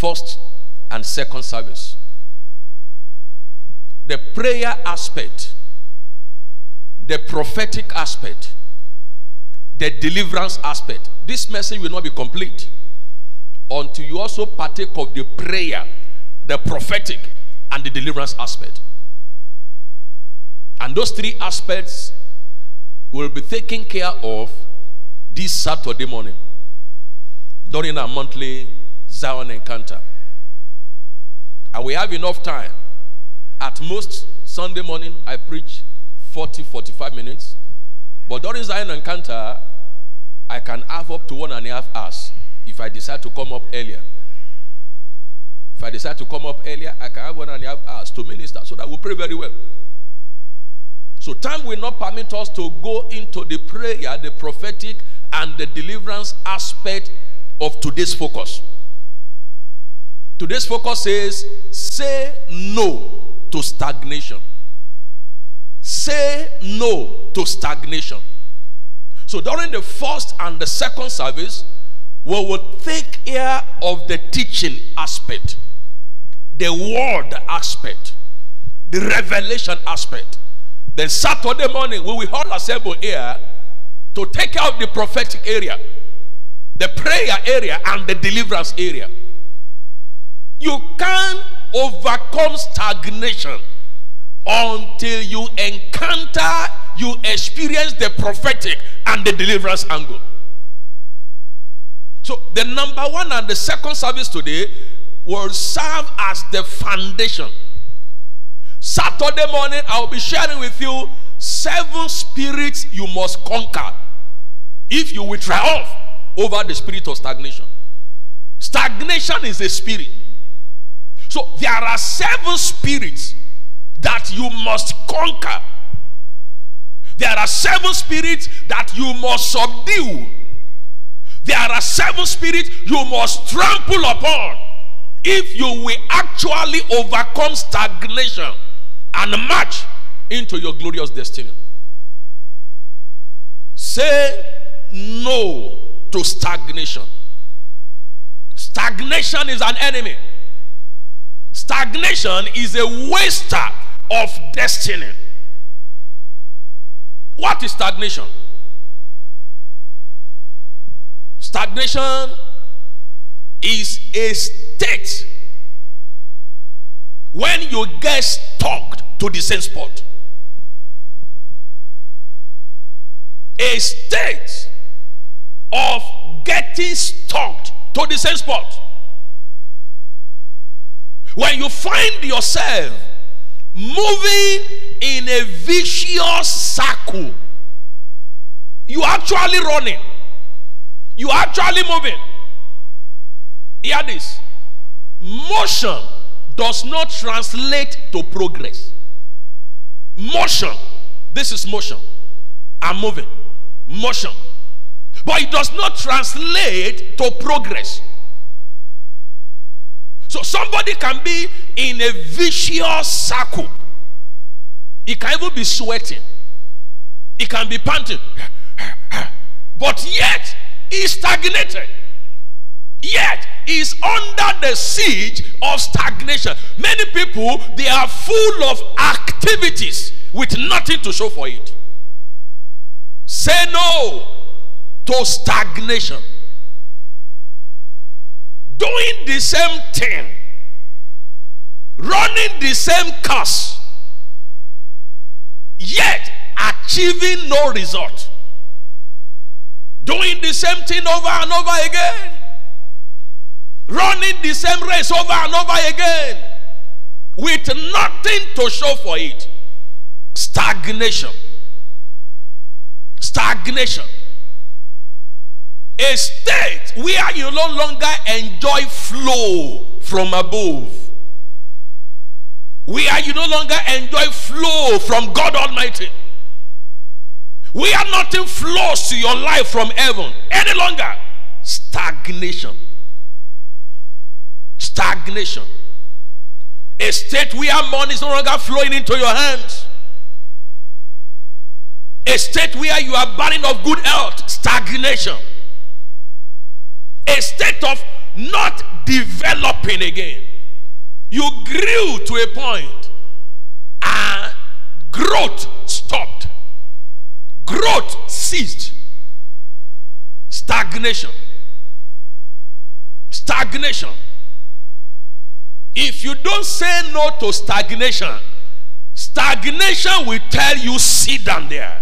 first and second service. The prayer aspect, the prophetic aspect, the deliverance aspect. This message will not be complete until you also partake of the prayer, the prophetic, and the deliverance aspect. And those three aspects will be taken care of this Saturday morning during our monthly Zion encounter. And we have enough time. At most, Sunday morning, I preach 40 45 minutes. But during Zion encounter, I can have up to one and a half hours if I decide to come up earlier. If I decide to come up earlier, I can have one and a half hours to minister so that we pray very well. So, time will not permit us to go into the prayer, the prophetic, and the deliverance aspect of today's focus. Today's focus says, say no to stagnation. Say no to stagnation. So during the first and the second service, we will take care of the teaching aspect, the word aspect, the revelation aspect. Then Saturday morning, we will all assemble here to take care of the prophetic area, the prayer area, and the deliverance area. You can't overcome stagnation until you encounter, you experience the prophetic and the deliverance angle. So, the number one and the second service today will serve as the foundation. Saturday morning, I will be sharing with you seven spirits you must conquer if you will triumph over the spirit of stagnation. Stagnation is a spirit. So there are seven spirits that you must conquer. There are seven spirits that you must subdue. There are seven spirits you must trample upon if you will actually overcome stagnation and march into your glorious destiny. Say no to stagnation. Stagnation is an enemy. Stagnation is a waster of destiny. What is stagnation? Stagnation is a state when you get stuck to the same spot. A state of getting stuck to the same spot. When you find yourself moving in a vicious circle, you actually running, you actually moving. Hear this motion does not translate to progress. Motion, this is motion. I'm moving. Motion. But it does not translate to progress. So somebody can be in a vicious circle. He can even be sweating. He can be panting. But yet, he's stagnated. Yet, he's under the siege of stagnation. Many people, they are full of activities with nothing to show for it. Say no to stagnation. Doing the same thing, running the same course, yet achieving no result. Doing the same thing over and over again, running the same race over and over again, with nothing to show for it. Stagnation. Stagnation a state where you no longer enjoy flow from above. Where you no longer enjoy flow from god almighty. Where nothing flows to your life from heaven any longer. Stagnation. Stagnation. A state where money is no longer flowing into your hands. A state where you are barren of good health. Stagnation a state of not developing again. You grew to a point and growth stopped. Growth ceased. Stagnation. Stagnation. If you don't say no to stagnation, stagnation will tell you sit down there.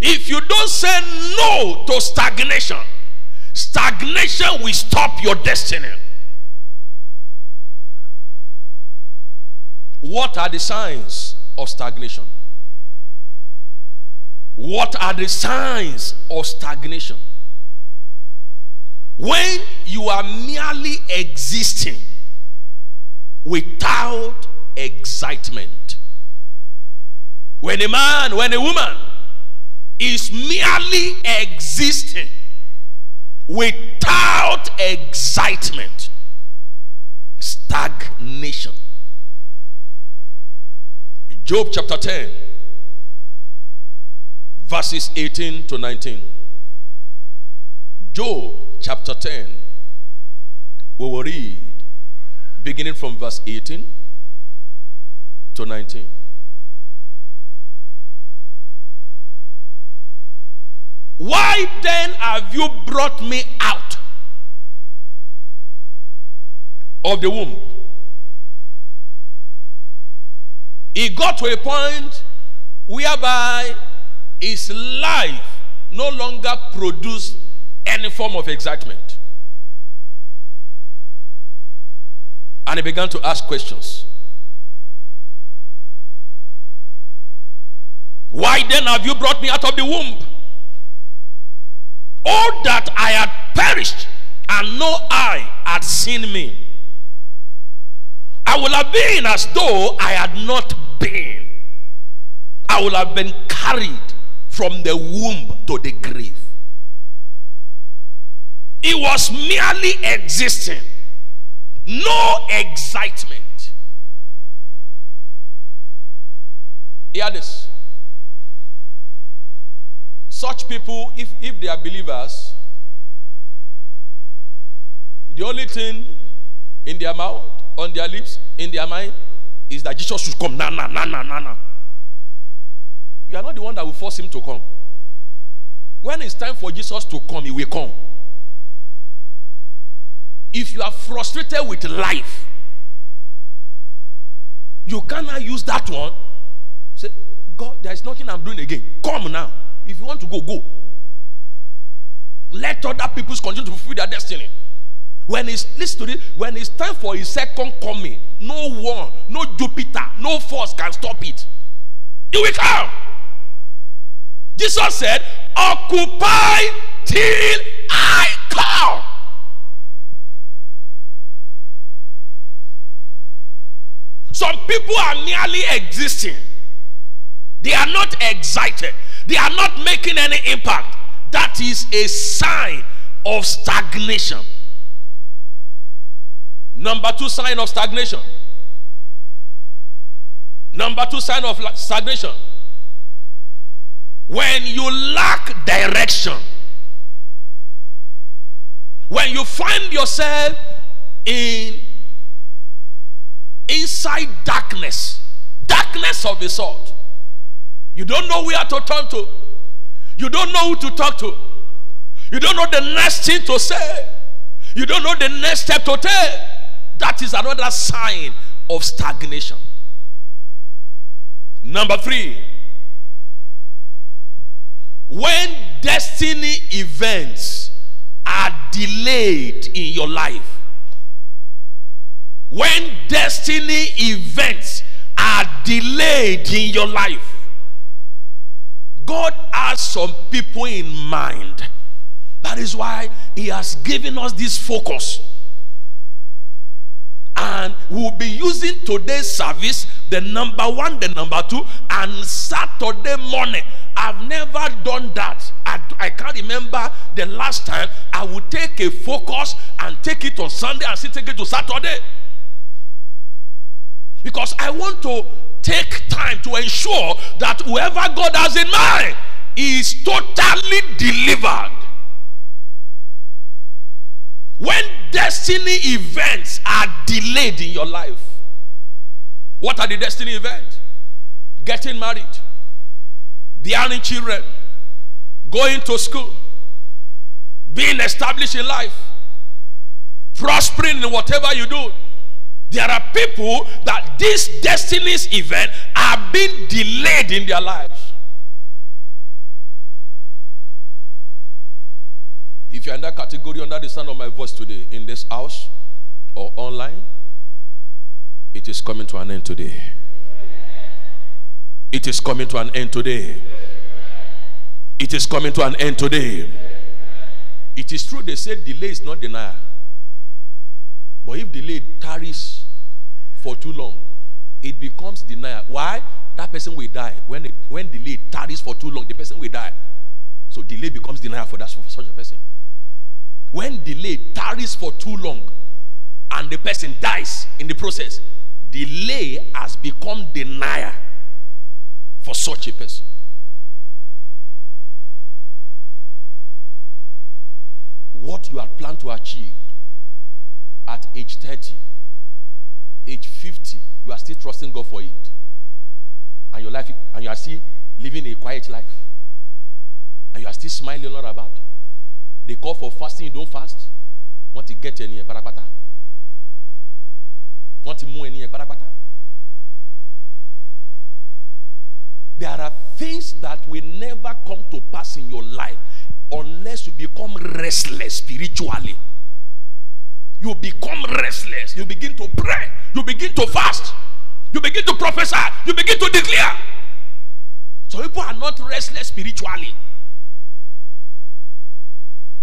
If you don't say no to stagnation, stagnation will stop your destiny. What are the signs of stagnation? What are the signs of stagnation? When you are merely existing without excitement. When a man, when a woman is merely existing without excitement, stagnation. Job chapter 10, verses 18 to 19. Job chapter 10, we will read beginning from verse 18 to 19. Why then have you brought me out of the womb? He got to a point whereby his life no longer produced any form of excitement. And he began to ask questions. Why then have you brought me out of the womb? Oh, that I had perished and no eye had seen me. I would have been as though I had not been. I would have been carried from the womb to the grave. It was merely existing, no excitement. Hear this. Such people, if, if they are believers, the only thing in their mouth, on their lips, in their mind, is that Jesus should come. Na, na, na, na, na, na. You are not the one that will force him to come. When it's time for Jesus to come, he will come. If you are frustrated with life, you cannot use that one. Say, God, there is nothing I'm doing again. Come now. If you want to go, go. Let other people continue to fulfill their destiny. When it's listen to this, when it's time for his second coming, no one, no Jupiter, no force can stop it. It will come. Jesus said, Occupy till I come. Some people are merely existing, they are not excited, they are not making any impact. That is a sign of stagnation. Number two sign of stagnation. Number two sign of stagnation. When you lack direction, when you find yourself in inside darkness, darkness of a sort, you don't know where to turn to, you don't know who to talk to, you don't know the next thing to say, you don't know the next step to take. That is another sign of stagnation. Number three, when destiny events are delayed in your life, when destiny events are delayed in your life, God has some people in mind. That is why He has given us this focus. And we'll be using today's service, the number one, the number two, and Saturday morning. I've never done that. I, I can't remember the last time I would take a focus and take it on Sunday and still take it to Saturday. Because I want to take time to ensure that whoever God has in mind is totally delivered. When destiny events are delayed in your life, what are the destiny events? Getting married, bearing children, going to school, being established in life, prospering in whatever you do. There are people that these destinies event are being delayed in their lives. If you're in that category under the sound of my voice today, in this house or online, it is coming to an end today. It is coming to an end today. It is coming to an end today. It is true they say delay is not denial. But if delay tarries for too long, it becomes denial. Why? That person will die. When, it, when delay tarries for too long, the person will die. So delay becomes denial for, that, for such a person. When delay tarries for too long and the person dies in the process, delay has become denial for such a person. What you had planned to achieve at age 30, age 50, you are still trusting God for it. And your life and you are still living a quiet life. And you are still smiling all about. They call for fasting, you don't fast. Want to get any parapata. Want to move any parapata. There are things that will never come to pass in your life unless you become restless spiritually. You become restless. You begin to pray. You begin to fast. You begin to prophesy. You begin to declare. So people are not restless spiritually.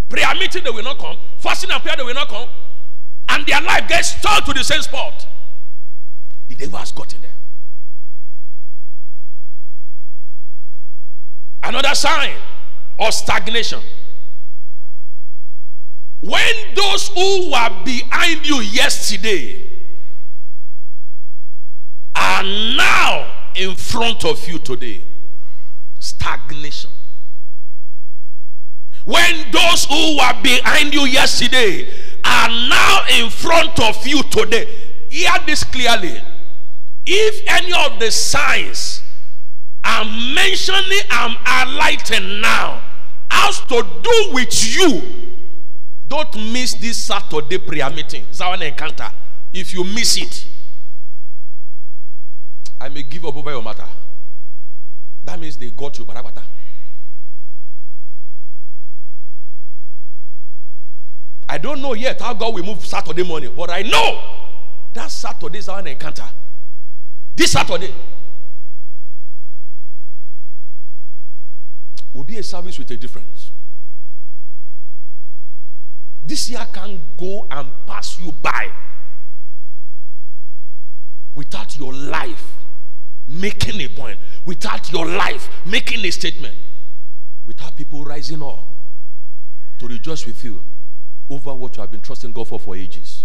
Prayer meeting, they will not come. Fasting and prayer, they will not come. And their life gets stuck to the same spot. The devil has gotten there. Another sign of stagnation. When those who were behind you yesterday are now in front of you today, stagnation. When those who were behind you yesterday are now in front of you today, hear this clearly. If any of the signs I'm mentioning, I'm highlighting now, has to do with you, don't miss this Saturday prayer meeting, Zion Encounter. If you miss it, I may give up over your matter. That means they got you, barabata. I don't know yet how God will move Saturday morning, but I know that Saturday is our encounter. This Saturday will be a service with a difference. This year can go and pass you by without your life making a point, without your life making a statement, without people rising up to rejoice with you over what you have been trusting God for for ages.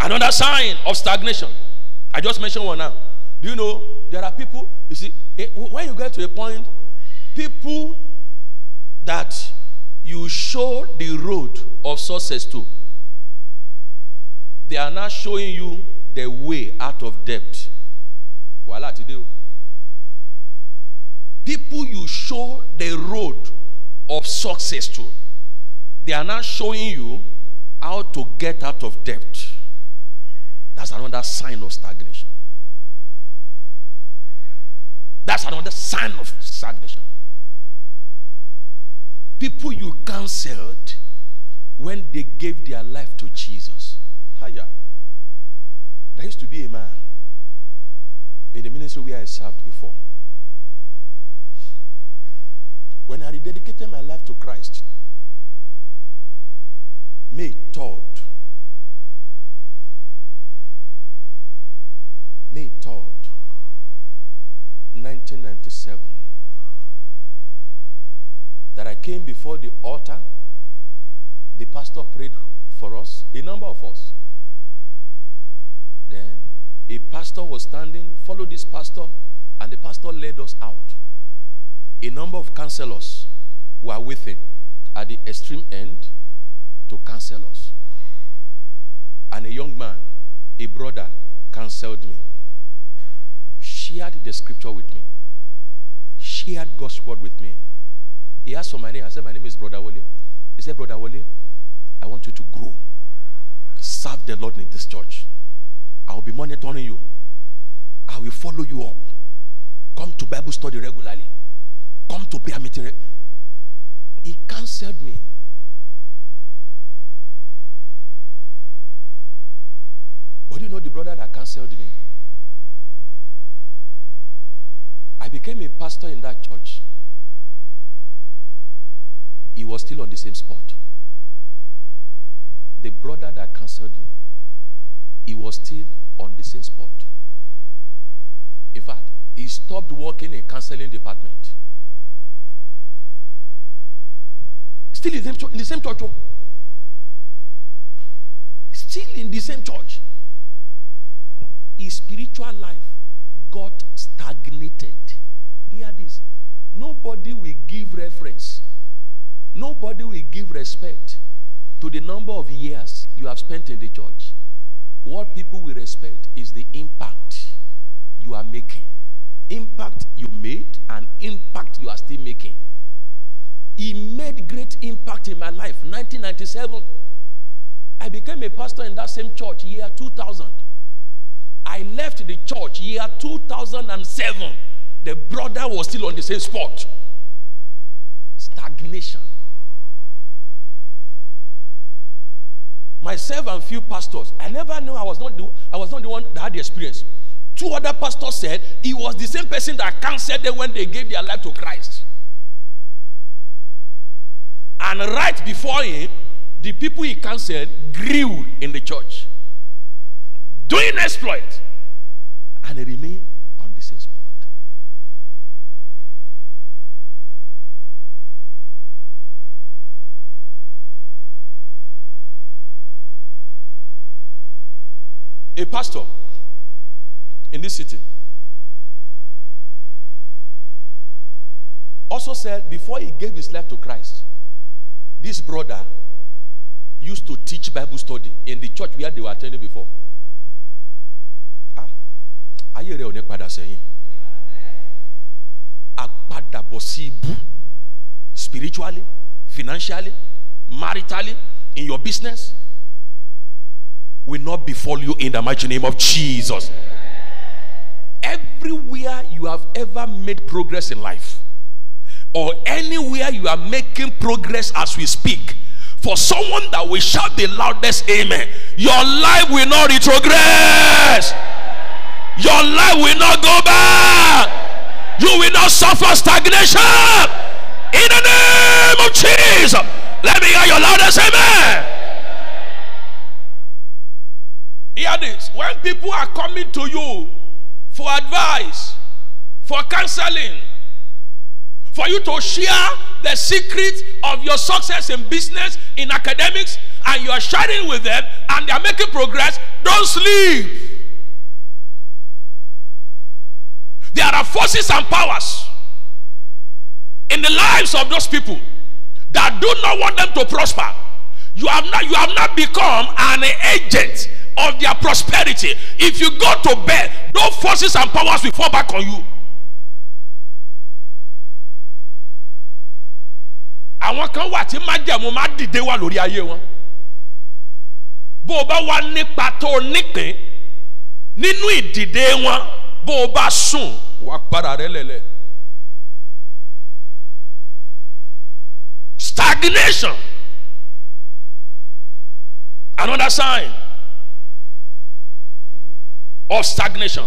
Another sign of stagnation. I just mentioned one now. Do you know there are people, you see, eh, when you get to a point, people that you show the road of success to, they are now showing you the way out of debt. Voila, today people you show the road of success to, they are now showing you how to get out of debt. That's another sign of stagnation. That's another sign of stagnation. People you counseled when they gave their life to Jesus. Hiya. There used to be a man in the ministry where I served before. When I rededicated my life to Christ, May 3rd, May 3rd, 1997, that I came before the altar, the pastor prayed for us, a number of us. Then a pastor was standing, follow this pastor. And the pastor led us out. A number of counselors were with him at the extreme end to counsel us. And a young man, a brother, counseled me, shared the scripture with me, shared God's word with me. He asked for my name. I said, My name is Brother Wole. He said, Brother Wole, I want you to grow. Serve the Lord in this church. I will be monitoring you. I will follow you up. Come to Bible study regularly. Come to prayer meeting. He counseled me. But do you know the brother that counseled me? I became a pastor in that church. He was still on the same spot. The brother that canceled me, he was still on the same spot. In fact, he stopped working in counseling department. Still in the same church. In the same church oh. Still in the same church. His spiritual life got stagnated. Hear this. Nobody will give reference. Nobody will give respect to the number of years you have spent in the church. What people will respect is the impact you are making. Impact you made and impact you are still making. He made great impact in my life. 1997, I became a pastor in that same church year 2000. I left the church year 2007. The brother was still on the same spot. Stagnation. Myself and few pastors, I never knew I was not the, I was not the one that had the experience. Two other pastors said he was the same person that counseled them when they gave their life to Christ. And right before him, the people he counseled grew in the church, doing exploit, and he remained on the same spot. A pastor in this city also said before he gave his life to Christ, this brother used to teach Bible study in the church where they were attending before. Ah, ayé rẹ ò ní padà spiritually, financially, maritally, in your business will not befall you in the mighty name of Jesus. Everywhere you have ever made progress in life, or anywhere you are making progress as we speak, for someone that will shout the loudest amen, your life will not retrogress. Your life will not go back. You will not suffer stagnation. In the name of Jesus. Let me hear your loudest amen. Hear this. When people are coming to you for advice, for counseling, for you to share the secret of your success in business, in academics, and you are sharing with them and they are making progress, don't sleep. There are forces and powers in the lives of those people that do not want them to prosper. You have not, you have not become an agent of their prosperity. If you go to bed, those forces and powers will fall back on you. àwọn kan wà tí májẹ̀mú má dìde wà lórí ayé wọn bó o bá wà nípa tó o nípìn nínú ìdìde wọn bó o bá sùn wà para rẹ lẹ̀lẹ̀ stagnation another sign of stagnation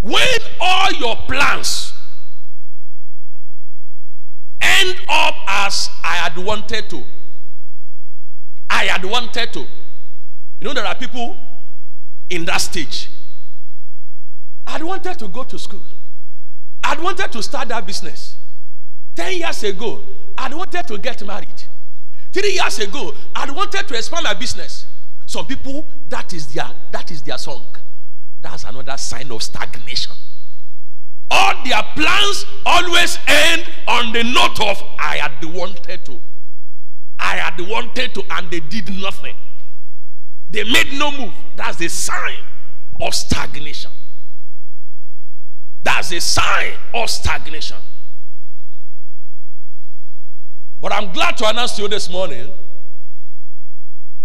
when all your plans end up as I had wanted to. I had wanted to. You know, there are people in that stage. I had wanted to go to school. I had wanted to start that business. 10 years ago, I had wanted to get married. Three years ago, I had wanted to expand my business. Some people, that is their that is their song. That's another sign of stagnation. All their plans always end on the note of I had wanted to. I had wanted to, and they did nothing. They made no move. That's a sign of stagnation. That's a sign of stagnation. But I'm glad to announce to you this morning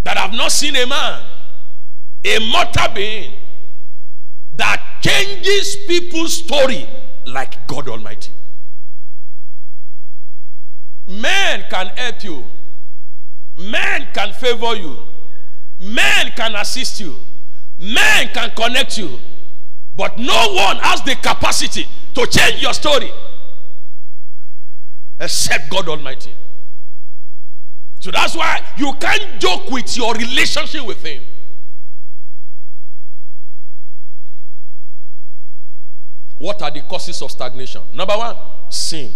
that I've not seen a man, a mortal being, that changes people's story like God Almighty. Men can help you, men can favor you, men can assist you, men can connect you, but no one has the capacity to change your story except God Almighty. So that's why you can't joke with your relationship with Him. What are the causes of stagnation? Number one, sin.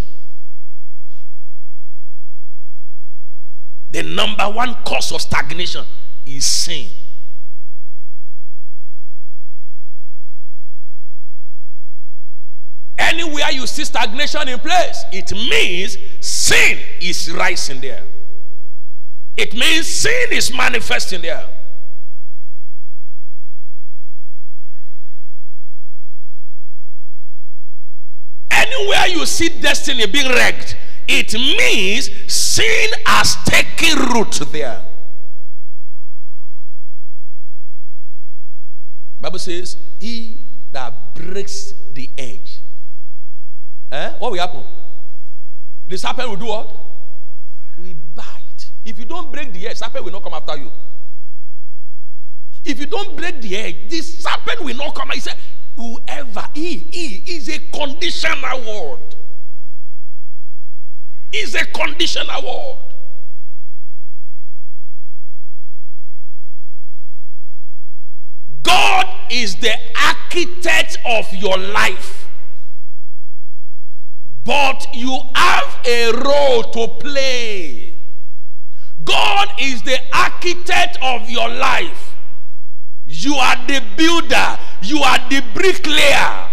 The number one cause of stagnation is sin. Anywhere you see stagnation in place, it means sin is rising there. It means sin is manifesting there. Anywhere you see destiny being wrecked, it means sin has taken root there. Bible says, "He that breaks the edge." Eh? What will happen? The serpent will do what? We bite. If you don't break the edge, serpent will not come after you. If you don't break the edge, the serpent will not come. He said, whoever he, he is a conditional word. Is a conditional word. God is the architect of your life. But you have a role to play. God is the architect of your life. You are the builder, you are the bricklayer.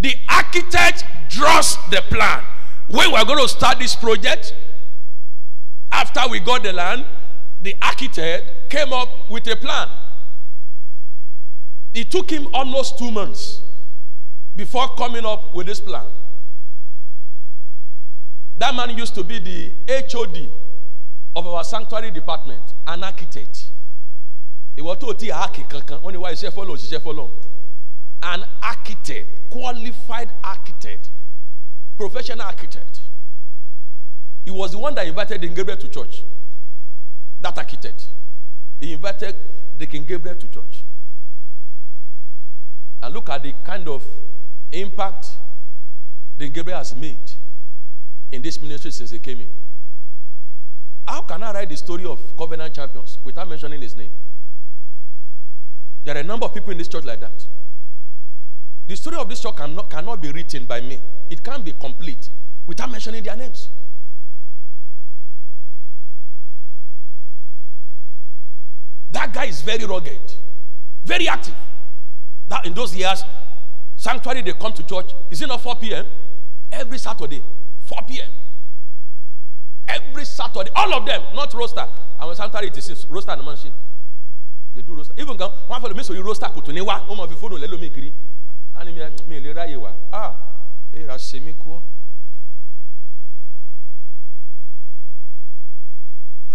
The architect draws the plan. When we're going to start this project, after we got the land, the architect came up with a plan. It took him almost two months before coming up with this plan. That man used to be the HOD of our sanctuary department, an architect. Ìwọ tó ti àákì kankan wọn ni wá iṣẹ́ fọlọ́ òṣìṣẹ́ fọlọ́ an architect qualified architect professional architect. He was the one that invited the Gabriel to church. That architect. He invited the King Gabriel to church. And look at the kind of impact the Gabriel has made in this ministry since he came in. How can I write the story of covenant champions without mentioning his name there are a number of people in this church like that. The story of this church cannot, cannot be written by me. It can't be complete without mentioning their names. That guy is very rugged, very active. That in those years, sanctuary they come to church. Is it not 4 p.m.? Every Saturday, 4 p.m. Every Saturday, all of them, not roster. And when sanctuary it is roster and manship. They do roster even gan wọn afọ lomi sori roster kò tó ní wá wọn mọ fi fóònù lẹ́lómi kiri á ní mi lè ráyè wá ah èèrà ṣe mí kú ọ.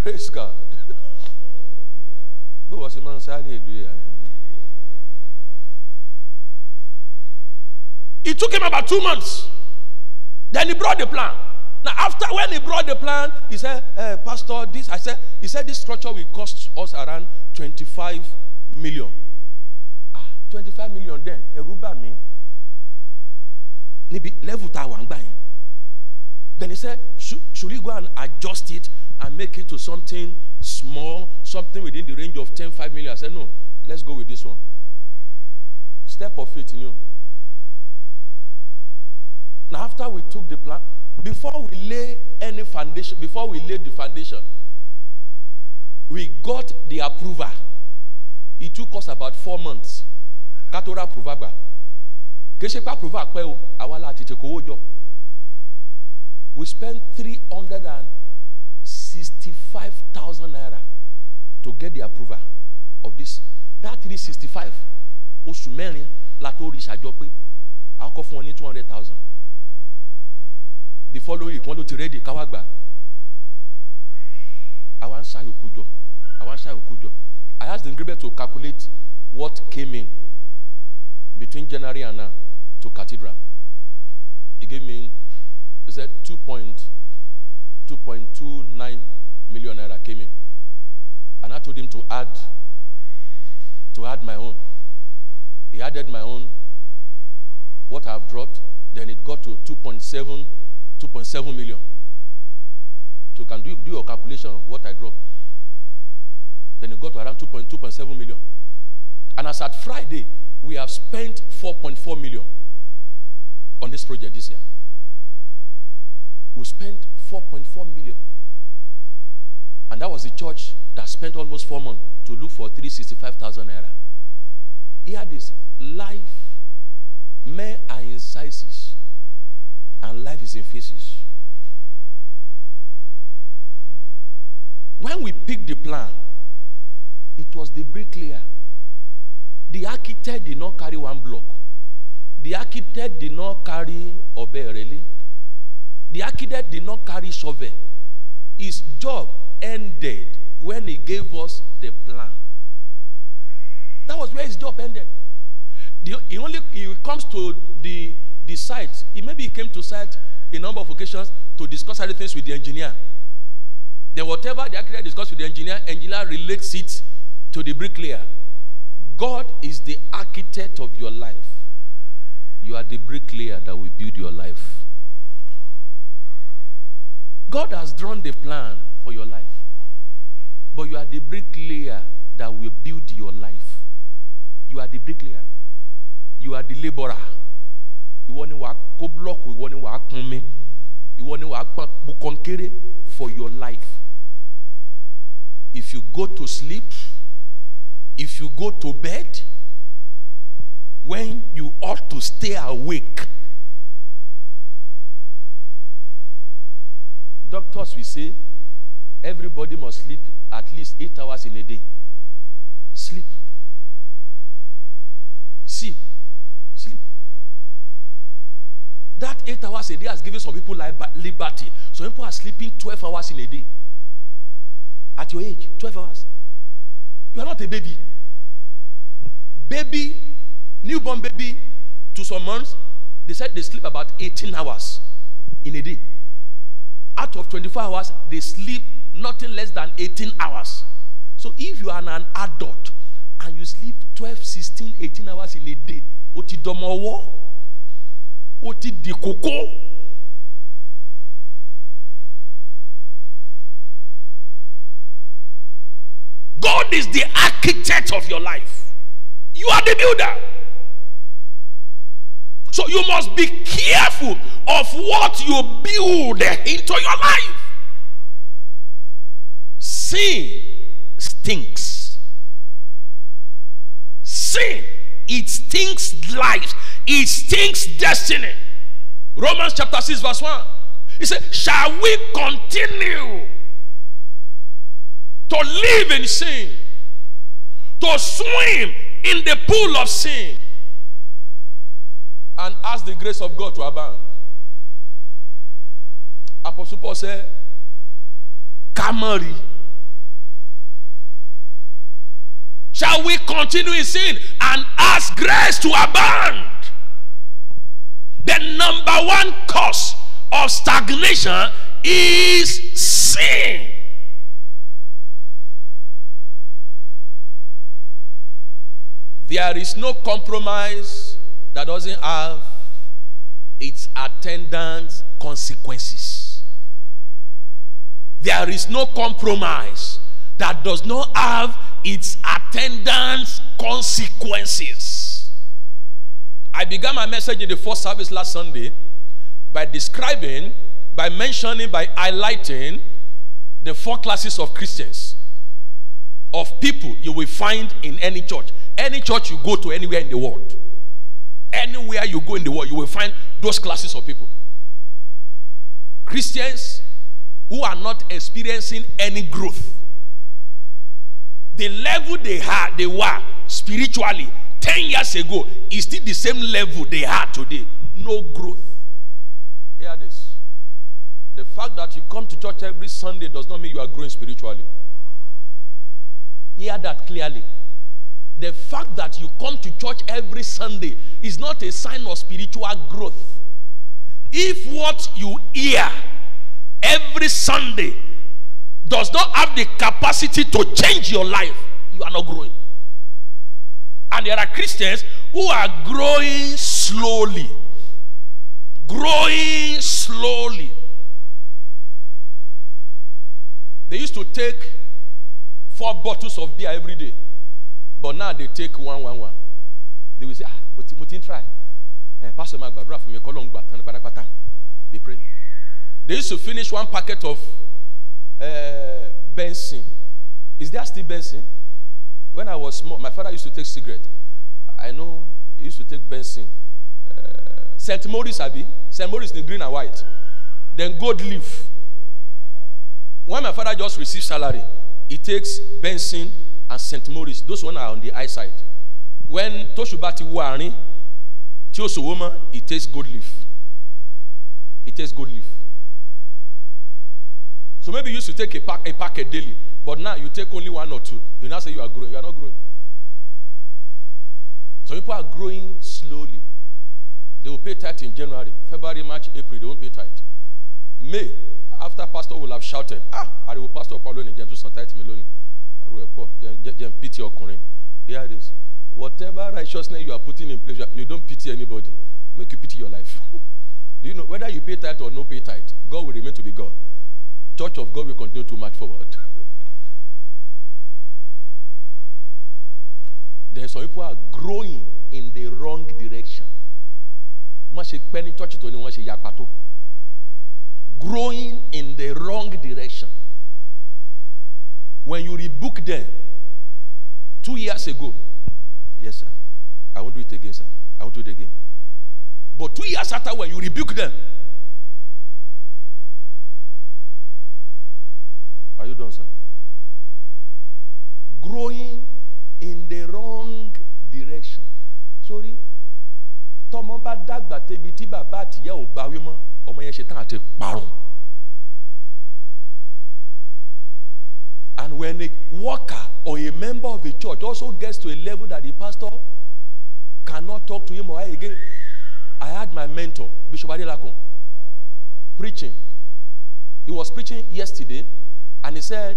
praise God bí wọ́n ṣe máa ń sáré ìlú yà. It took him about two months. Then he brought the plan. Now, after when he brought the plan, he said, eh, Pastor, this, I said, he said, this structure will cost us around 25 million. Ah, 25 million then, bà mí. Níbi level a gbà yẹn. Then he said, should, should we go and adjust it and make it to something small, something within the range of 10, 5 million? I said, no, let's go with this one. Step of faith in you. Now, after we took the plan, before we lay any foundation, before we laid the foundation, we got the approval. It took us about four months. Katora í ṣe pé approval pẹ́ o àwa la tètè kówó jọ we spent three hundred and sixty-five thousand naira to get the approval of this that three sixty-five oṣù mẹ́rin la tó rí ìṣàjọ pé a kọ́ fún wọn ní two hundred thousand the following wọ́n ló ti ready káwá gbà. Àwa ń ṣàyòkú jọ. Àwa ń ṣàyòkú jọ. I asked the ingredient to calculate what came in between January and now to cathedral. He gave me he said two point two point two nine million naira came in. And I told him to add to add my own. He added my own what I have dropped. Then it got to 2.7 2.7 million. So can do, do your calculation of what I dropped then it got to around 2.2.7 million. And as at Friday we have spent 4.4 million on this project this year. We spent 4.4 million. And that was the church that spent almost four months to look for 365,000 naira. Hear this life men are in sizes and life is in phases. When we picked the plan it was the bricklayer. The architect did not carry one block. The architect did not carry oberele the architect did not carry shovel. His job ended when he gave us the plan. That was where his job ended. The, he only he comes to the the site he maybe he came to site a number of occasions to discuss other things with the engineer. Then whatever the architect discussed with the engineer engineer relates it to the bricklayer. God is the architect of your life. You are the bricklayer that will build your life. God has drawn the plan for your life but you are the bricklayer that will build your life. You are the bricklayer. You are the labourer ìwọ ni wàá kó blọọkù ìwọ ni wàá kún mi ìwọ ni wàá pa bu for your life. If you go to sleep if you go to bed when you ought to stay awake. Doctors will say everybody must sleep at least eight hours in a day. Sleep. See that eight hours a day has given some people liber- liberty. Some people are sleeping twelve hours in a day. At your age twelve hours. You are not a baby. Baby newborn baby to some months they said they sleep about eighteen hours in a day. Out of twenty-four hours they sleep nothing less than eighteen hours. So if you are an adult and you sleep twelve sixteen eighteen hours in a day o ti dọmọ ọwọ́ o ti di kókó God is the architect of your life. You are the builder. So you must be careful of what you build into your life. Sin stinks. Sin it stinks life it stinks destiny. Romans chapter 6 verse 1 he said shall we continue to live in sin to swim in the pool of sin and ask the grace of god to abound? Apostle paul said kamari shall we continue in sin and ask grace to abound? The number one cause of stagnation is sin. There is no compromise that doesn't have its attendant consequences. There is no compromise that does not have its attendant consequences. I began my message in the first service last Sunday by describing, by mentioning, by highlighting the four classes of Christians, of people you will find in any church. Any church you go to anywhere in the world. Anywhere you go in the world, you will find those classes of people. Christians who are not experiencing any growth. The level they had, they were spiritually 10 years ago is still the same level they had today. No growth. Hear this. The fact that you come to church every Sunday does not mean you are growing spiritually. Hear that clearly. The fact that you come to church every Sunday is not a sign of spiritual growth. If what you hear every Sunday does not have the capacity to change your life, you are not growing. And there are Christians who are growing slowly. Growing slowly. They used to take four bottles of beer every day. But now they take one, one, one. They will say, ah, you try? Eh, Pastor pátápátá. They pray. They used to finish one packet of uh. Is there still Benson? When I was small, my father used to take cigarette. I know he used to take Benson. Uh, St. Maurice, Abi. St. Maurice in green and white. Then gold leaf. When my father just received salary, he takes Benson and St. Maurice. Those one are on the eye side. When Toshubati Wari, Tiosowoma, he takes gold leaf. He takes gold leaf. So maybe you used to take a pack a packet daily, but now you take only one or two. You now say you are growing. You are not growing. Some people are growing slowly. They will pay tithe in January, February, March, April. They won't pay tithe. May, after pastor will have shouted, ah, I will pastor Paulo in Jentu some tithe meloni. Pity ọkùnrin. Hear this. Whatever righteousness you are putting in place, you don't pity anybody. Make you pity your life. Do you know whether you pay tithe or no pay tithe, God will remain to be God. Church of God will continue to march forward. then some people are growing in the wrong direction. Church. Growing in the wrong direction. When you rebuke them, two years ago, yes sir, I won't do it again sir, I won't do it again. But two years after when you rebuke them, Are you done, sir? Growing in the wrong direction. Sorry. Tọmọ bá dàgbà débi tí bàbá àtìyá ò bá wí mọ́, ọmọ yẹn ṣe tán àti parun. And when a worker or a member of a church also gets to a level that the pastor cannot talk to him or her again, I had my mentor, Bishop Adelakun, preaching. He was preaching yesterday and he said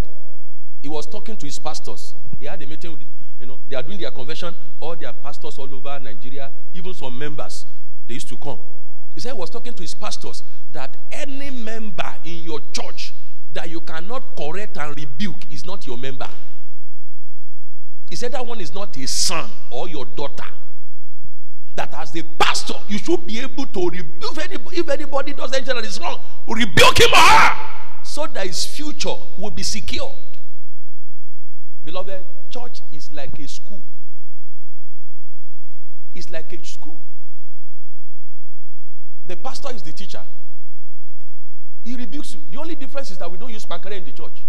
he was talking to his pastors. He had a meeting with, you know, they are doing their convention, all their pastors all over Nigeria, even some members, they used to come. He said he was talking to his pastors that any member in your church that you cannot correct and rebuke is not your member. He said that one is not a son or your daughter. That as a pastor, you should be able to rebuke if anybody, if anybody does anything that is wrong, rebuke him or her so that his future will be secured. Beloved, church is like a school. It's like a school. The pastor is the teacher. He rebukes you. The only difference is that we don't use pankere in the church.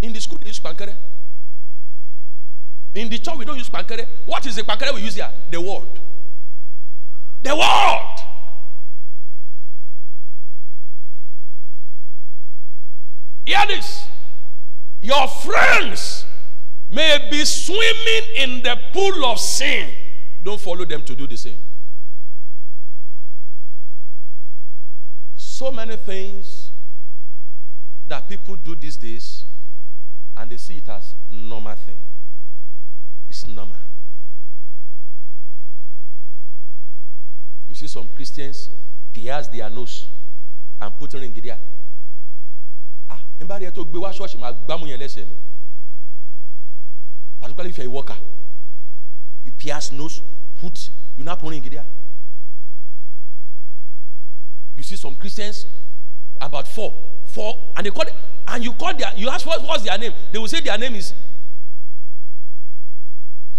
In the school, they use pankere. In the church, we don't use pankere. What is the pankere we use here? The word. The word. Hear this. Your friends may be swimming in the pool of sin. Don't follow them to do the same. So many things that people do these days and they see it as normal thing. It's normal. You see some Christians pierce their nose and put ring there. Ah, anybody to gbé wá ṣọ́ọ̀ṣì máa gbámú yẹn lẹ́sẹ̀ ni. Particularly if you're a worker. You pierce nose, put, you now put ring there. You see some Christians, about four, four, and they call it, and you call their, you ask what, what's their name, they will say their name is,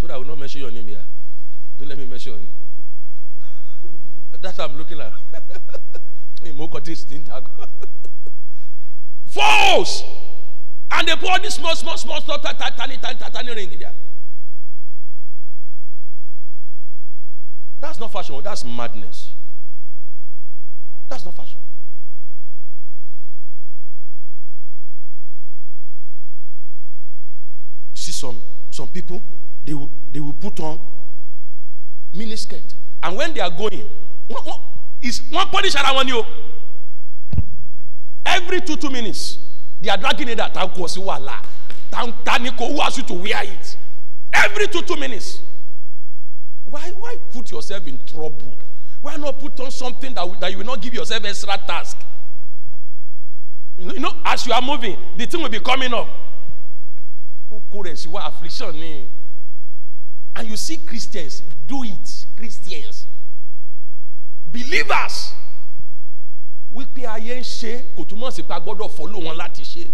so that I will not mention your name here. Don't let me mention. That's what I'm looking at. False! And they pour this small, small, small, small, tiny, tiny, tiny, tiny ring there. That's not fashion. That's madness. That's not fashion. You see some some people they will they will put on miniskirt and when they are going one, one, is one punish around you every two two minutes they are dragging it out tanko si wala. Tanko who asked you to wear it. Every two two minutes. Why why put yourself in trouble? Why not put on something that, that you will not give yourself extra task? You know, you know as you are moving the thing will be coming up. Affliction and you see christians do it christians. Believers wípé ayé ń ṣe kò túmọ̀ sí pé a gbọ́dọ̀ follow wọn láti ṣe.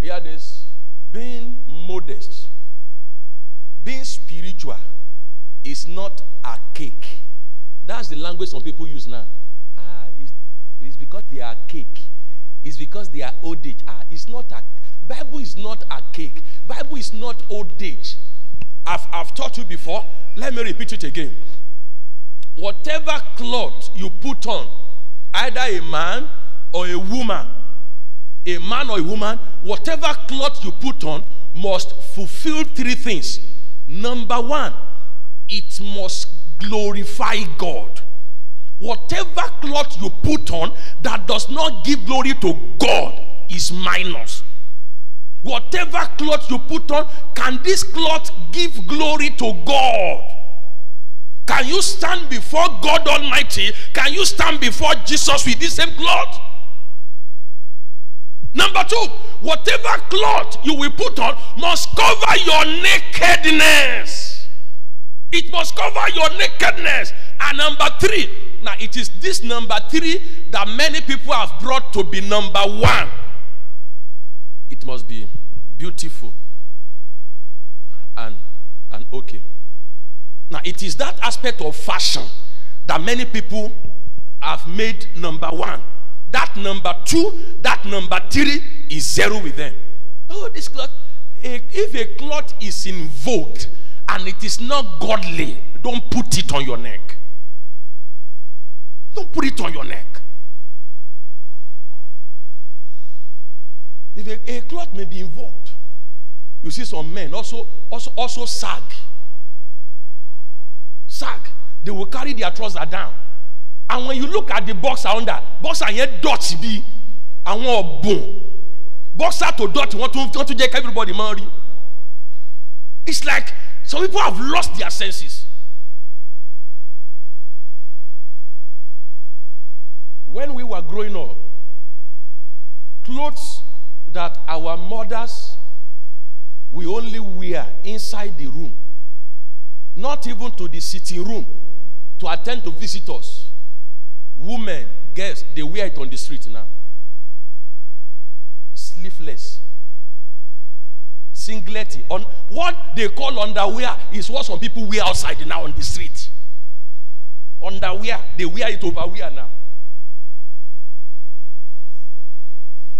Hear this being modest being spiritual is not a cake. That's the language some people use now. Ah it's, it's because they are cake. It's because they are old age. Ah it's not a bible is not a cake. Bible is not old age. I've, I've taught you before. Let me repeat it again whatever cloth you put on either a man or a woman a man or a woman whatever cloth you put on must fulfill three things. Number one it must glorify god. Whatever cloth you put on that does not give glory to god is minus. Whatever cloth you put on can this cloth give glory to god can you stand before God Almighty? Can you stand before Jesus with this same cloth? Number two, whatever cloth you will put on must cover your nakedness. It must cover your nakedness. And number three, now it is this number three that many people have brought to be number one. It must be beautiful and, and okay. Now, it is that aspect of fashion that many people have made number one. That number two, that number three is zero with them. Oh, this cloth. If a cloth is invoked and it is not godly, don't put it on your neck. Don't put it on your neck. If a, a cloth may be invoked, you see some men also also also sag sack they will carry their trouser down. And when you look at the boxer under boxer yẹn dọ̀tí bí àwọn ọ̀bùn. Boxer tó dọ̀tí wọ́n tún wọ́n tún jẹ́ everybody máa rí. It's like some people have lost their senses. When we were growing up clothes that our mothers we only wear inside the room not even to the sitting room to attend to visitors. Women, girls, they wear it on the street now. Sleeveless. Singlet. On what they call underwear is what some people wear outside now on the street. Underwear, they wear it over wear now.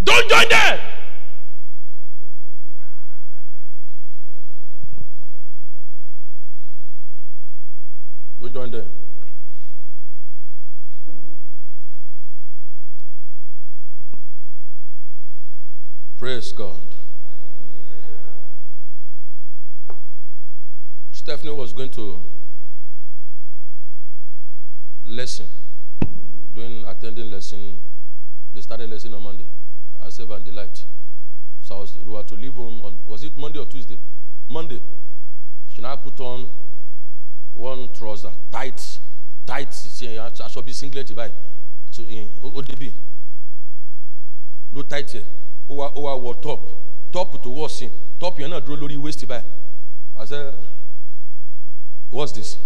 Don't join them. Don't join them. Praise God. Stephanie was going to lesson, doing attending lesson. They started lesson on Monday. I serve and delight. So I was, we were to leave home on was it Monday or Tuesday? Monday. She now put on trouser tight tight aṣọ bíi singlet báyìí so ó débi ló tight yẹ ó wá ó wá wọ top top tó wọ̀ sí top yẹn náà dúró lórí waist báyìí. I say what's this?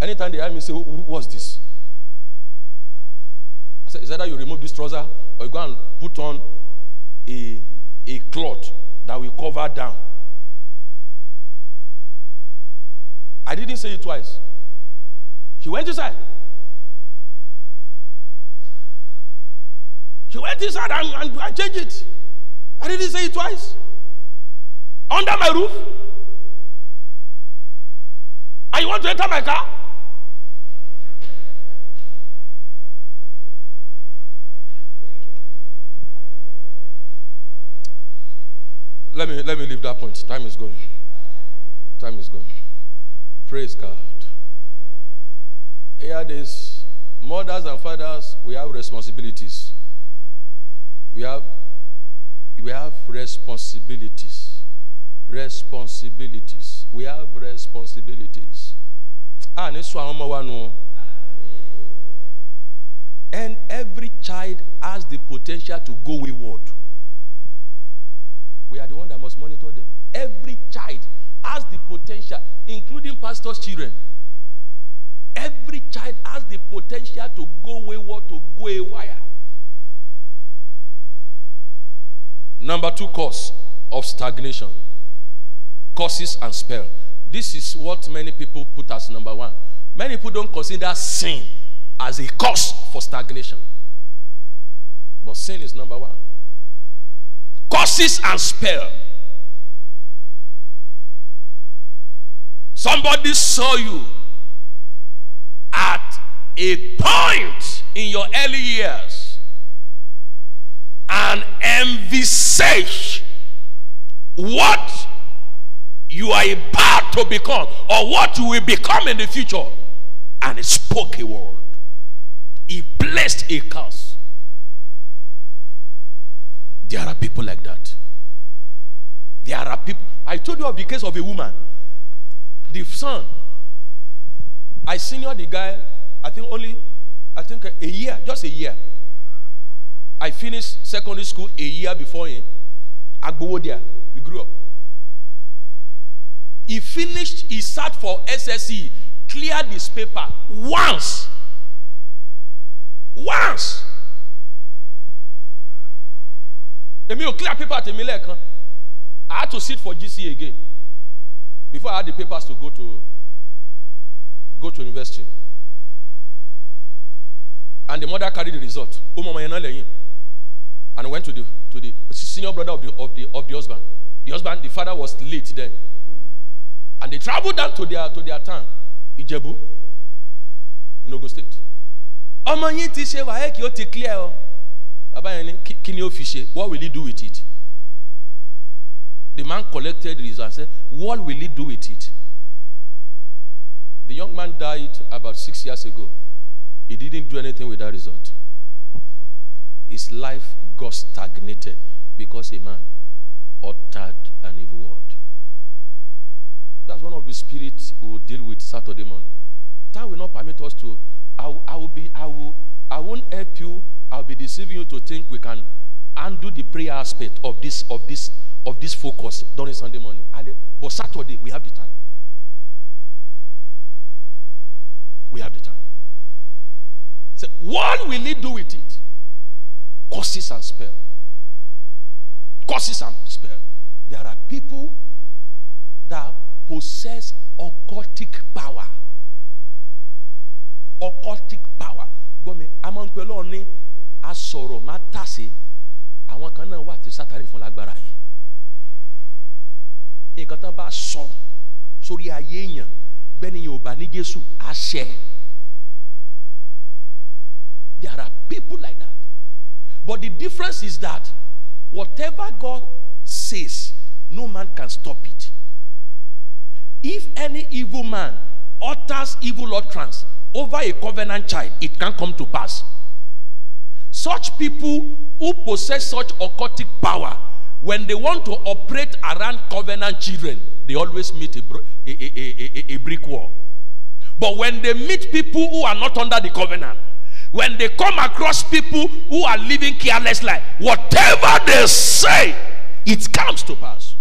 Anytime they ask me say what's this? I say is either you remove this trouser or you go and put on a a cloth that will cover down I didn't say it twice. She went inside. She went inside and, and, and changed it. I didn't say it twice. Under my roof. And you want to enter my car? Let me let me leave that point. Time is going. Time is going. Praise God. Here this mothers and fathers, we have responsibilities. We have we have responsibilities. Responsibilities. We have responsibilities. Ah, ọmọ wa nù. And every child has the potential to go wayward. We are the one that must monitor them. Every child has the potential, including pastors' children. Every child has the potential to go wayward, to go awire. Number two cause of stagnation causes and spell. This is what many people put as number one. Many people don't consider sin as a cause for stagnation. But sin is number one. Causes and spell. Somebody saw you at a point in your early years and envisage what you are about to become or what you will become in the future. And he spoke a word. He placed a curse. There are people like that. There are people i told you of the case of a woman the son i senior the guy i think only i think a year just a year. I finished secondary school a year before him. Agbowo there we grew up. He finished he sat for sse cleared his paper once. Once. Èmi ò clear paper tèmi lẹ́ẹ̀kan. I had to sit for gc again before i had the papers to go to go to university. And the mother carried the result. And went to the to the senior brother of the of the of the husband. The husband the father was late then. And they travelled down to their to their town ijebu in ogun state. Ọmọ yín ti kí ó ti clear ọ ní ó what will he do with it the man collected result and said what will he do with it? The young man died about six years ago. He didn't do anything with that result. His life got stagnated because a man uttered an evil word. That's one of the spirits we will deal with saturday morning. Time will not permit us to i, I will be i will i won't help you. I'll be deceiving you to think we can undo the prayer aspect of this of this of this focus during sunday morning. Ale- but saturday we have the time. We have the time. So what will he do with it? Curses and spell. Curses and spell. There are people that possess occultic power. Occultic power. Gbọ́mi a máa ń pe ọlọ́run àwọn kan náà wà tí sátani fún lágbára yẹn nǹkan tán bá sọ sórí ayé èèyàn bẹ́ẹ̀ni yóò bá ní jésù àṣẹ there are people like that. But the difference is that whatever God says no man can stop it. If any evil man utters evil utterance over a covenant child, it can come to pass. Such people who possess such occultic power, when they want to operate around covenant children, they always meet a, a, a, a, brick wall. But when they meet people who are not under the covenant, when they come across people who are living careless life, whatever they say, it comes to pass.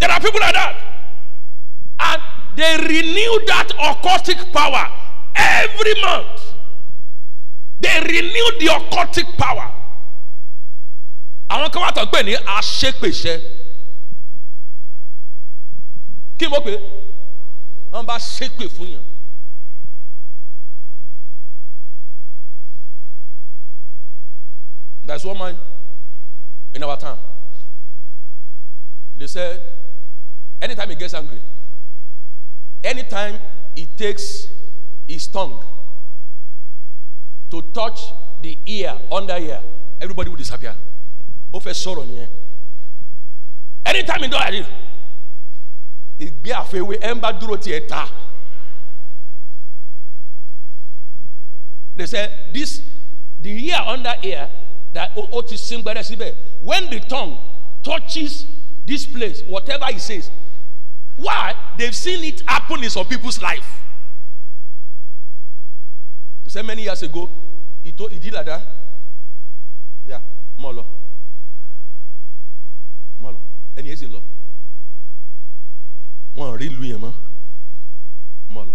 There are people like that. And they renew that occultic power every month. They renew the occultic power. Àwọn kan wà tó ń pè ní aṣépèṣẹ. kí mọ̀ pé wọ́n bá ṣépè fún yàn. There's one man in our town. They said, anytime he gets angry, anytime he takes his tongue to touch the ear, under ear, everybody will disappear. Fẹ́ sọ̀rọ̀ nìyẹn. Anytime he do that, ìgbé àfẹwé ẹ̀ ń bá dúró tiẹ̀ ta. They said, this, the ear under ear, that ó ó ti sin. When the tongue touches this place, whatever he says, why? They've seen it happen in some people's life. They said many years ago, he, told, he did like that. Yeah, lọ. Ẹni yẹn sì lọ. Wọ́n rí ìlú yẹn mọ́. Mọ̀ lọ.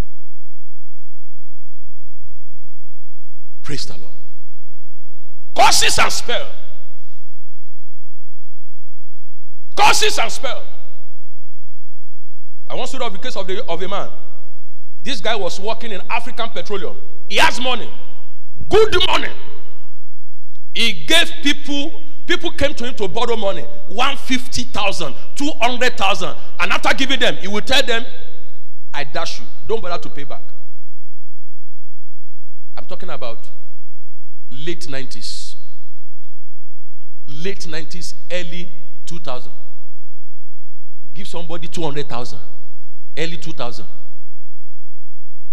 Praise the Lord. Curses and spell. Curses and spell. I want to know the case of, the, of a man. This guy was working in African Petroleum. He has money. Good money. He gave people, people came to him to borrow money 150,000, 200,000. And after giving them, he will tell them, I dash you. Don't bother to pay back. I'm talking about late 90s. Late 90s, early 2000. Give somebody 200,000. Early 2000.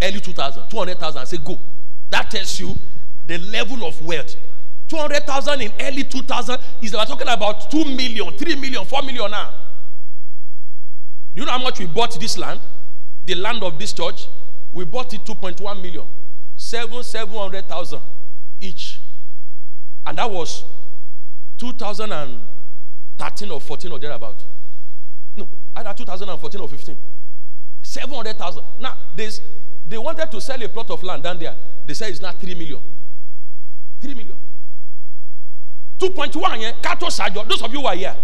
Early 2000. 200,000. Say go. That tells you the level of wealth. 200,000 in early 2000 is we're talking about 2 million, 3 million, 4 million now. Do you know how much we bought this land? The land of this church? We bought it 2.1 million. Seven, 700,000 each. And that was 2013 or 14 or thereabout. No, either 2014 or 15. 700,000. Now, there's, they wanted to sell a plot of land down there. They said it's not 3 million. 3 million. 2.1 yẹn ká tó ṣàjọ. Those of you who are here.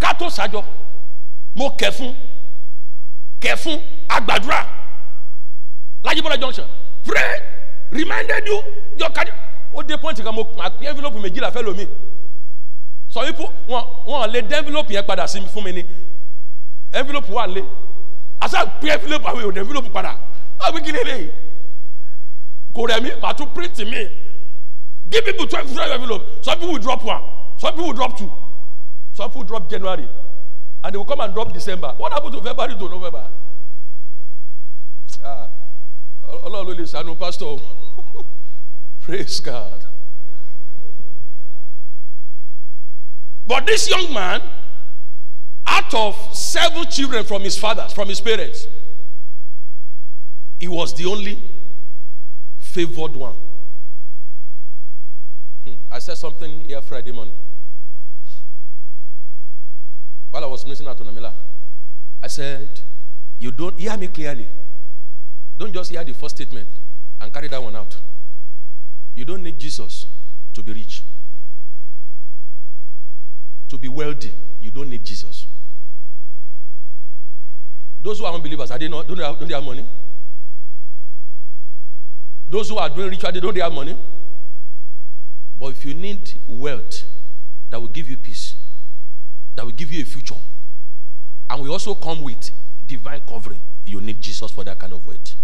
Ká tó ṣàjọ. Mo kẹ fún. Agbàdúrà Lajibọlá junction. Pray. Reminded you. Your card. Ó dé point kan mo pín envelope méjìlá fẹ́ lomi sọ wípé wọn wọn lè dé envelope yẹn padà sí fún mi ni. Envelope wà lé asa pín envelope àwọn èèyàn envelope padà àwọn kí lélẹ́yìí kò rẹ̀ mí màá tún print mi. Give people 12 twelve envelope. Some people will drop one. Some people will drop two. Some people drop January. And they will come and drop December. What happened to February to November? Ah, Ọlọ́run ló lè ṣàánú pastor. Praise God. But this young man, out of seven children from his father, from his parents, he was the only favored one. Hmm. I said something here Friday morning. While I was ministering at Onamila, I said, You don't hear me clearly. Don't just hear the first statement and carry that one out. You don't need Jesus to be rich. To be wealthy, you don't need Jesus. Those who are unbelievers, are they not, don't, they have, don't they have money? Those who are doing ritual, they don't they have money? But if you need wealth that will give you peace, that will give you a future, and we also come with divine covering, you need Jesus for that kind of wealth.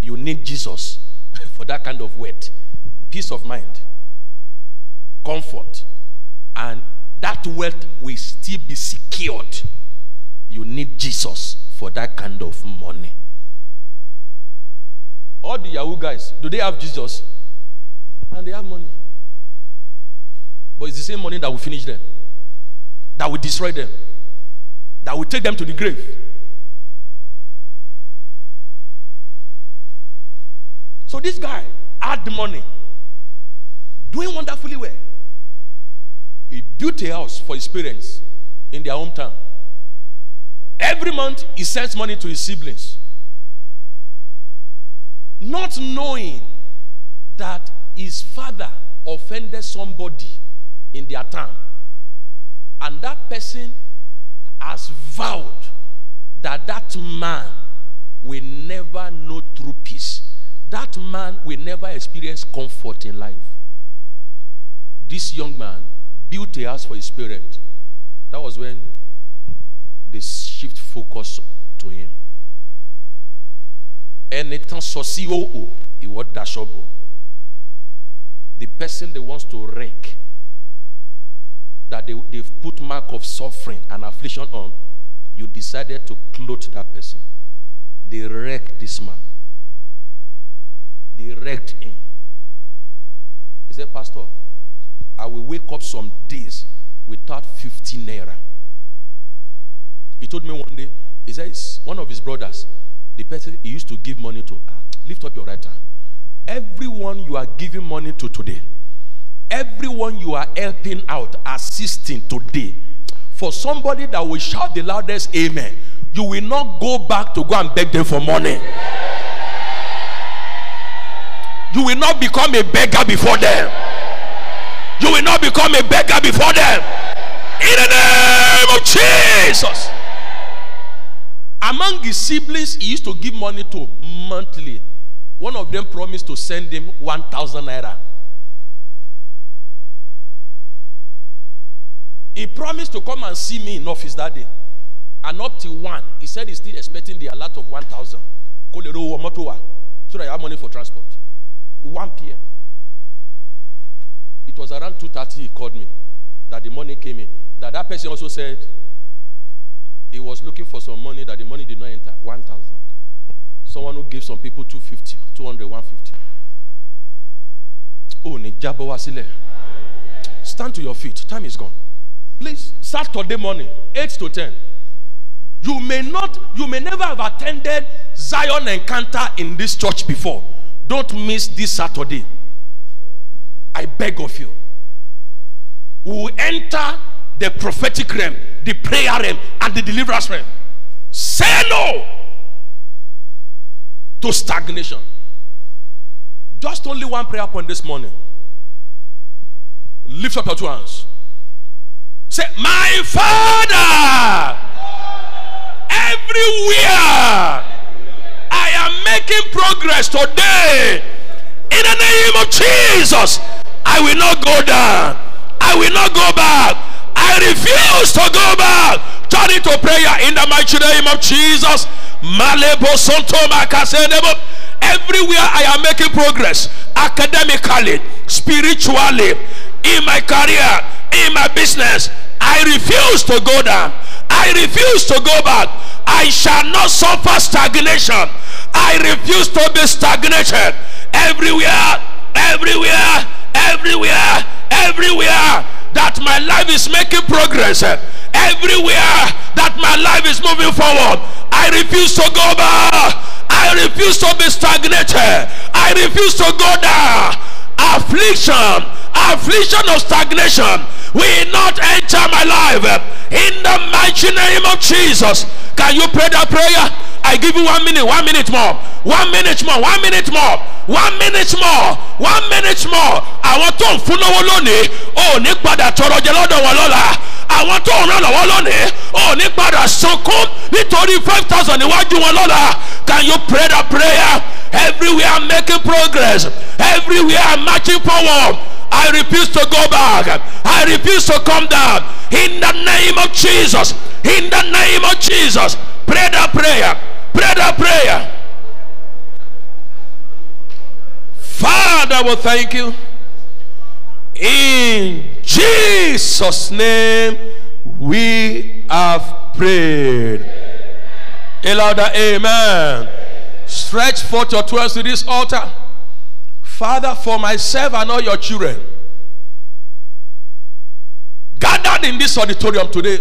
You need Jesus for that kind of wealth, peace of mind, comfort, and that wealth will still be secured. You need Jesus for that kind of money. All the Yahoo guys, do they have Jesus? and they have money. But it's the same money that will finish them, that will destroy them, that will take them to the grave. So this guy had the money, doing wonderfully well. He built a house for his parents in their hometown. Every month, he sends money to his siblings. Not knowing that his father offended somebody in their town And that person has vowed that that man will never know true peace. That man will never experience comfort in life. This young man built a house for his parent. That was when they shift focus to him. tán sọ sí òò ìwọ daṣọ the person they wants to wreck that they they've put mark of suffering and affliction on you decided to clothe that person. They wrecked this man. They wrecked him. He said pastor i will wake up some days without 50 naira he told me one day he says one of his brothers the person he used to give money to. Ah, lift up your right hand. Everyone you are giving money to today everyone you are helping out assisting today for somebody that will shout the loudest amen you will not go back to go and beg them for money. You will not become a beggar before them. You will not become a beggar before them. In the name of jesus among his siblings he used to give money to monthly. One of them promised to send him 1000 naira. He promised to come and see me in office that day. And up till one he said he's still expecting the alert of 1000 kó lè rówó mọ́tò wá so that you have money for transport. 1 p.m. it was around 2.30 he called me that the money came in. That that person also said he was looking for some money that the money did not enter 1000 someone who gave some people 250 200 150 oh ní jábọ́ wá sílẹ̀. Stand to your feet time is gone. Please saturday morning 8 to 10 you may not you may never have attended zion encounter in this church before. Don't miss this saturday. I beg of you. We will enter the prophetic realm the prayer realm and the deliverance realm. Say no to stagnation. Just only one prayer point this morning. Lift up your two hands. Say my father everywhere i am making progress today in the name of jesus i will not go down. I will not go back i refuse to go back. Turn it to prayer in the mighty name of jesus. Everywhere i am making progress academically spiritually in my career in my business i refuse to go down. I refuse to go back. I shall not suffer stagnation. I refuse to be stagnated. Everywhere everywhere everywhere everywhere that my life is making progress. Everywhere that my life is moving forward i refuse to go back. I refuse to be stagnated. I refuse to go down. Affliction affliction of stagnation will not enter my life. In the mighty name of jesus. Can you pray that prayer? I give you one minute one minute more. One minute more one minute more. One minute more one minute more. Àwọn tó ń fún lọ́wọ́ lónìí. Ò ní wọn lọ́la. Àwọn tó ń ràn lọ́wọ́ lónìí. Ò ní padà sunkún nítorí five thousand níwájú wọn lọ́la. Can you pray that prayer? Everywhere i'm making progress. Everywhere i'm marching forward i refuse to go back. I refuse to come down. In the name of jesus. In the name of jesus. Pray that prayer. Pray that prayer. Father will thank you. In jesus name we have prayed. A louder amen. Stretch forth your twelve to this altar father for myself and all your children gathered in this auditorium today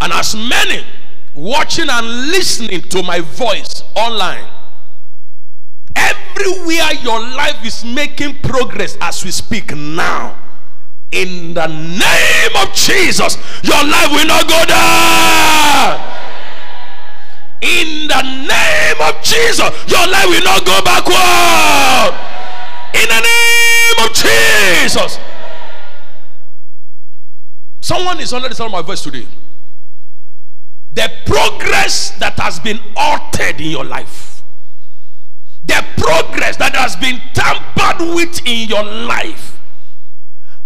and as many watching and listening to my voice online everywhere your life is making progress as we speak now in the name of jesus your life will not go down in the name of jesus your life will not go backward in the name of jesus Someone is under the sound of my voice today. The progress that has been altered in your life, the progress that has been tampered with in your life,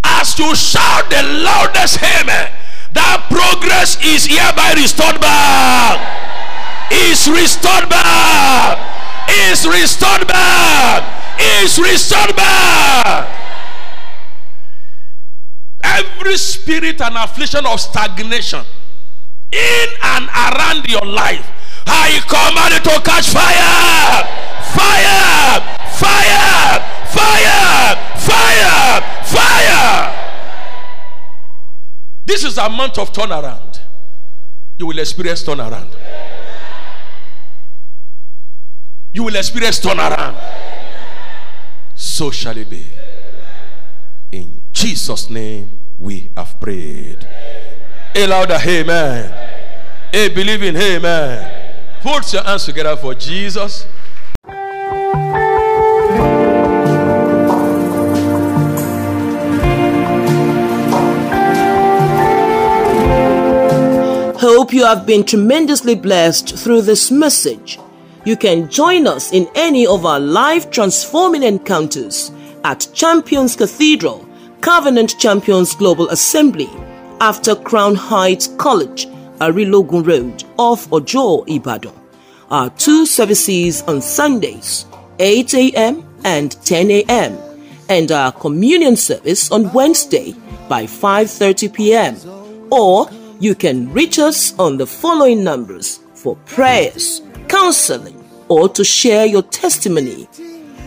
as you shout the loudest amen, that progress is hereby restored back. Is restored back. Is restored back. Is restored back. Every spirit and affliction of stagnation in and around your life, I command it to catch fire. Fire. Fire. Fire. Fire. Fire. This is a month of turnaround. You will experience turnaround. You will experience turnaround. So shall it be. In Jesus' name we have prayed. A louder amen. A believing amen. Put your hands together for Jesus. Hope you have been tremendously blessed through this message. You can join us in any of our live transforming encounters at Champions Cathedral, Covenant Champions Global Assembly, after Crown Heights College, Arilogun Road, off Ojo, Ibadan. Our two services on Sundays, 8 a.m. and 10 a.m., and our communion service on Wednesday by 5:30 p.m. Or you can reach us on the following numbers for prayers, counseling, or to share your testimony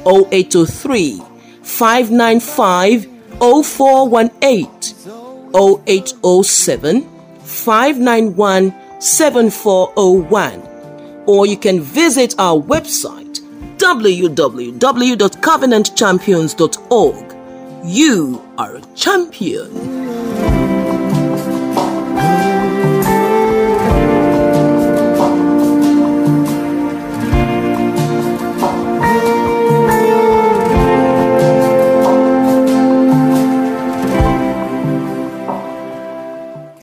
0803 595 0418 0807 591 7401 or you can visit our website www.covenantchampions.org. You are a champion.